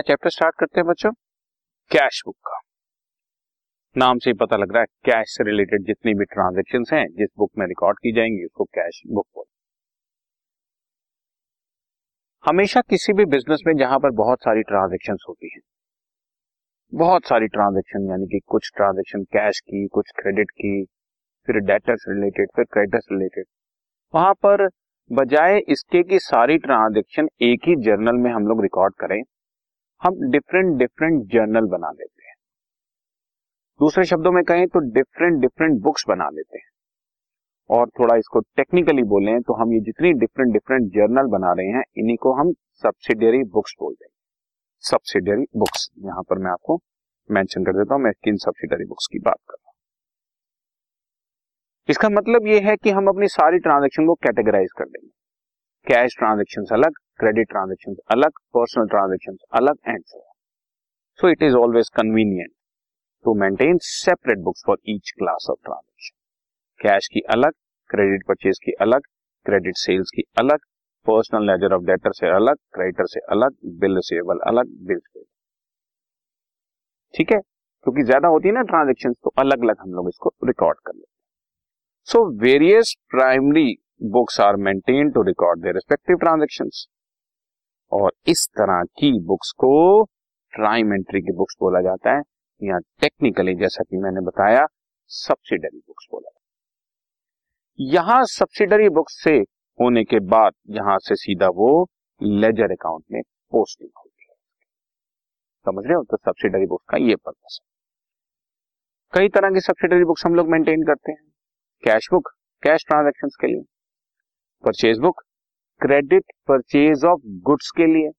नया chapter start करते हैं बच्चों? कैश बुक का। नाम से ही पता लग रहा है कैश से रिलेटेड जितनी भी ट्रांजेक्शन हैं, जिस बुक में रिकॉर्ड की जाएँगी, उसको कैश बुक बोल हमेशा किसी भी बिज़नेस में जहाँ पर बहुत सारी ट्रांजेक्शन होती हैं, बहुत सारी ट्रांजेक्शन यानी कि कुछ ट्रांजेक्शन कैश की, कुछ क्रेडिट की, फिर डेटर्स रिलेटेड फिर क्रेडिटर्स रिलेटेड वहाँ पर बजाय इसके कि सारी ट्रांजेक्शन एक ही जर्नल में हम लोग रिकॉर्ड करें हम डिफरेंट डिफरेंट जर्नल बना लेते हैं। दूसरे शब्दों में कहें तो डिफरेंट डिफरेंट बुक्स बना लेते हैं। और थोड़ा इसको टेक्निकली बोले तो हम ये जितनी डिफरेंट डिफरेंट जर्नल बना रहे हैं, इन्हीं को हम सब्सिडियरी बुक्स बोल हैं सब्सिडियरी बुक्स यहाँ पर मैं आपको मेंशन कर देता हूँ, मैं किन सब्सिडियरी बुक्स की बात कर रहा हूँ। इसका मतलब यह है कि हम अपनी सारी ट्रांजेक्शन को कैटेगराइज कर देंगे। कैश ट्रांजेक्शन अलग क्रेडिट ट्रांजेक्शन अलग पर्सनल ट्रांजेक्शन अलग and so so it is always convenient to maintain separate books for each class of transaction cash की अलग क्रेडिट परचेज की अलग क्रेडिट सेल्स की अलग पर्सनल लेजर ऑफ़ डेटर से अलग क्रेडिटर से अलग बिल रिसीवेबल अलग बिल ठीक है? क्योंकि ज़्यादा होती है ना ट्रांजेक्शन तो अलग अलग हम लोग इसको रिकॉर्ड कर लेते हैं। So various primary books are maintain to record their respective transaction और इस तरह की बुक्स को प्राइम एंट्री की बुक्स बोला जाता है, या टेक्निकली जैसा कि मैंने बताया सब्सिडरी बुक्स बोला जाता है। यहाँ सब्सिडरी बुक्स से होने के बाद यहाँ से सीधा वो लेजर अकाउंट में पोस्टिंग होती है समझ रहे हो? तो सब्सिडरी बुक्स का ये पर्पस है। कई तरह की सब्सिडरी बुक्स हम लोग मेंटेन करते हैं। कैश बुक कैश ट्रांजेक्शन के लिए। Purchase book credit purchase of goods के लिए।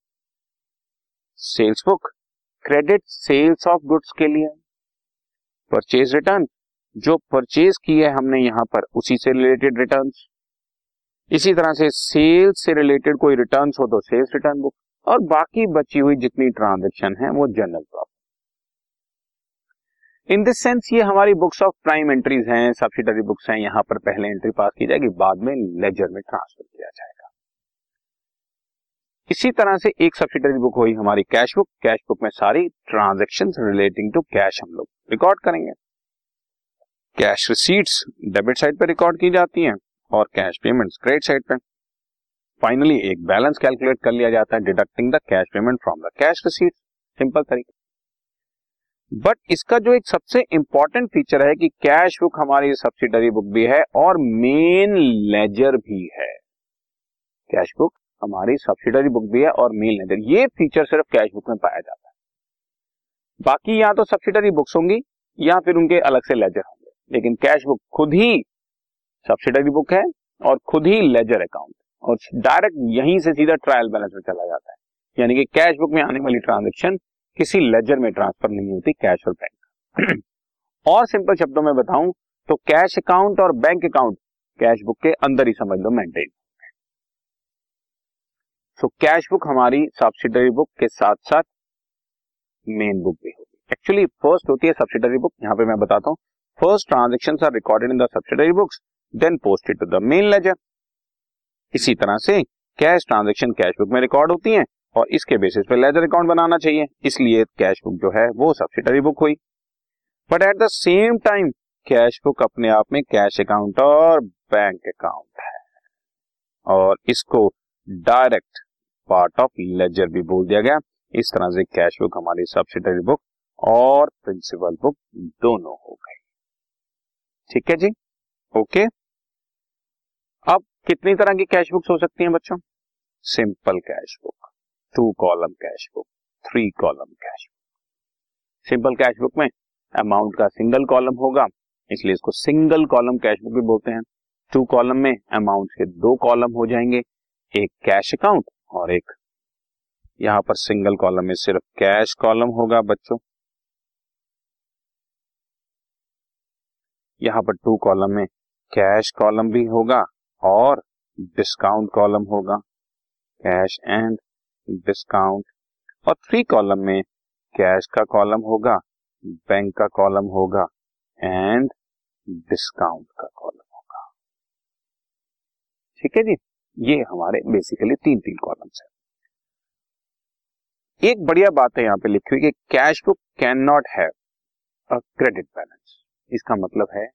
Sales book credit sales of goods के लिए। परचेज रिटर्न, जो परचेज की है हमने यहाँ पर, उसी से रिलेटेड रिटर्न इसी तरह से सेल्स से रिलेटेड कोई रिटर्न हो तो सेल्स रिटर्न बुक, और बाकी बची हुई जितनी ट्रांजेक्शन है, वो journal proper. In this sense ये हमारी बुक्स ऑफ़ प्राइम एंट्रीज हैं सब्सिडरी बुक्स हैं, यहाँ पर पहले एंट्री पास की जाएगी, बाद में लेजर में ट्रांसफ़र किया जाएगा। इसी तरह से एक सब्सिडरी बुक हुई हमारी कैश बुक कैश बुक में सारी ट्रांजेक्शन रिलेटिंग टू कैश हम लोग रिकॉर्ड करेंगे। कैश रिसीट्स डेबिट साइड पर रिकॉर्ड की जाती हैं और कैश पेमेंट्स क्रेडिट साइड पर फाइनली एक बैलेंस कैलकुलेट कर लिया जाता है deducting the cash payment from the cash receipt simple तरीका। बट इसका जो एक सबसे इंपॉर्टेंट फीचर है कि कैश बुक हमारी सब्सिडरी बुक भी है और मेन लेजर भी है। कैश बुक हमारी सब्सिडरी बुक भी है और मेन लेजर ये फीचर सिर्फ़ कैश बुक में पाया जाता है। बाकी या तो सब्सिडरी बुक्स होंगी, या फिर उनके अलग से लेजर होंगे। लेकिन कैश बुक खुद ही सब्सिडरी बुक है और खुद ही लेजर अकाउंट और डायरेक्ट यहीं से सीधा ट्रायल बैलेंस में चला जाता है। यानी कि कैश बुक में आने वाली ट्रांजेक्शन किसी लेजर में ट्रांसफ़र नहीं होती कैश और बैंक और सिंपल शब्दों में बताऊँ तो कैश अकाउंट और बैंक अकाउंट कैश बुक के अंदर ही समझ लो मेंटेन सो कैश बुक हमारी सब्सिडरी बुक के साथ साथ मेन बुक भी होगी। एक्चुअली फ़र्स्ट होती है सब्सिडरी बुक यहाँ पे मैं बताता हूँ। First transaction are recorded in the subsidiary books then posted to the main ledger इसी तरह से कैश ट्रांजेक्शन कैश बुक में रिकॉर्ड होती है और इसके बेसिस पे लेजर अकाउंट बनाना चाहिए। इसलिए कैश बुक जो है, वो सब्सिडरी बुक हुई। But at the same time cash book अपने आप में कैश अकाउंट और बैंक अकाउंट है। और इसको डायरेक्ट पार्ट ऑफ़ लेजर भी बोल दिया गया। इस तरह से कैश बुक हमारी सब्सिडरी बुक और प्रिंसिपल बुक दोनों हो गई ठीक है जी? ओके अब कितनी तरह की कैश बुक्स हो सकती हैं बच्चों? Simple cash book two column cash book three column cash book simple cash book में अमाउंट का सिंगल कॉलम होगा, इसलिए इसको सिंगल कॉलम कैश बुक भी बोलते हैं। टू कॉलम में अमाउंट के दो कॉलम हो जाएँगे। एक कैश अकाउंट और एक यहाँ पर सिंगल कॉलम में सिर्फ़ कैश कॉलम होगा बच्चों। यहाँ पर टू कॉलम में कैश कॉलम भी होगा और डिस्काउंट कॉलम होगा। कैश एंड डिस्काउंट और थ्री कॉलम में कैश का कॉलम होगा बैंक का कॉलम होगा एंड डिस्काउंट का कॉलम होगा। ठीक है जी? ये हमारे बेसिकली तीन तीन कॉलम्स है। एक बढ़िया बात है यहाँ पे लिखी हुई कि cash book can not a credit balance इसका मतलब है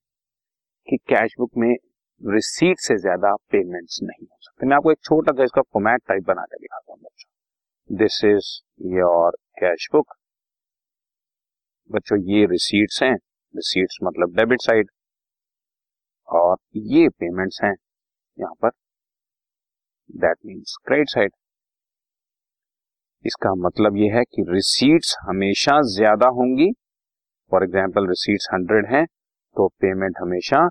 कि कैश बुक में रिसीट से ज़्यादा पेमेंट्स नहीं हो सकते। मैं आपको एक छोटा सा इसका फॉर्मेट टाइप बना के दिखाता हूँ बच्चों। This is your cash book बच्चों, ये रिसीट्स हैं। रिसीट्स मतलब डेबिट साइड और ये पेमेंट्स हैं यहाँ पर। दैट मीन्स क्रेडिट साइड इसका मतलब यह है कि रिसीट्स हमेशा ज़्यादा होंगी। फॉर एग्ज़ाम्पल रिसीट्स हंड्रेड है तो पेमेंट हमेशा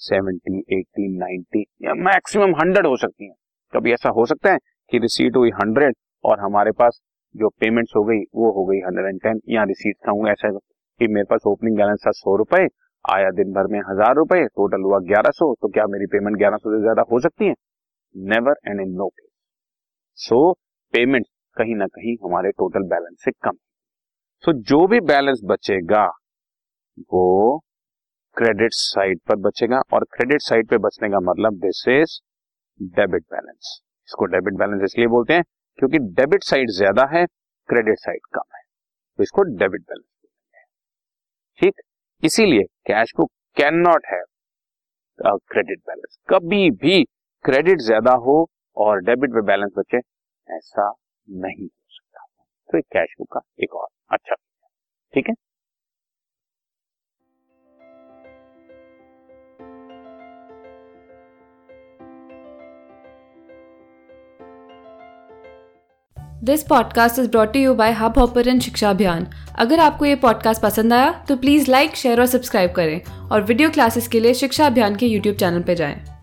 सेवेंटी एटी नाइन्टी या मैक्सिमम हंड्रेड हो सकती है। कभी ऐसा हो सकता है कि रिसीट हुई हंड्रेड और हमारे पास जो पेमेंट्स हो गई, वो हो गई हंड्रेड एंड टेन या रिसीट हूँ, ऐसा कि मेरे पास ओपनिंग बैलेंस था सौ रुपए, आया दिन भर में हज़ार रुपए टोटल हुआ ग्यारह सौ तो क्या मेरी पेमेंट ग्यारह सौ से ज़्यादा हो सकती है? Never and in no case so payment कहीं ना कहीं हमारे टोटल बैलेंस से कम सो so, जो भी बैलेंस बचेगा वो क्रेडिट साइड पर बचेगा और क्रेडिट साइड पे बचने का मतलब दिस इज़ डेबिट बैलेंस इसको डेबिट बैलेंस इसलिए बोलते हैं क्योंकि डेबिट साइड ज़्यादा है क्रेडिट साइड कम है। तो इसको डेबिट बैलेंस ठीक? इसीलिए कैश को can not have credit balance कभी भी क्रेडिट ज़्यादा हो और डेबिट पे बैलेंस बचे, ऐसा नहीं हो सकता। तो एक कैश बुक का एक और अच्छा ठीक है? This podcast is brought you by hub hopper शिक्षा अभियान अगर आपको ये पॉडकास्ट पसंद आया तो प्लीज़ लाइक शेयर और सब्सक्राइब करें और वीडियो क्लासेस के लिए शिक्षा अभियान के यूट्यूब चैनल पर जाएँ।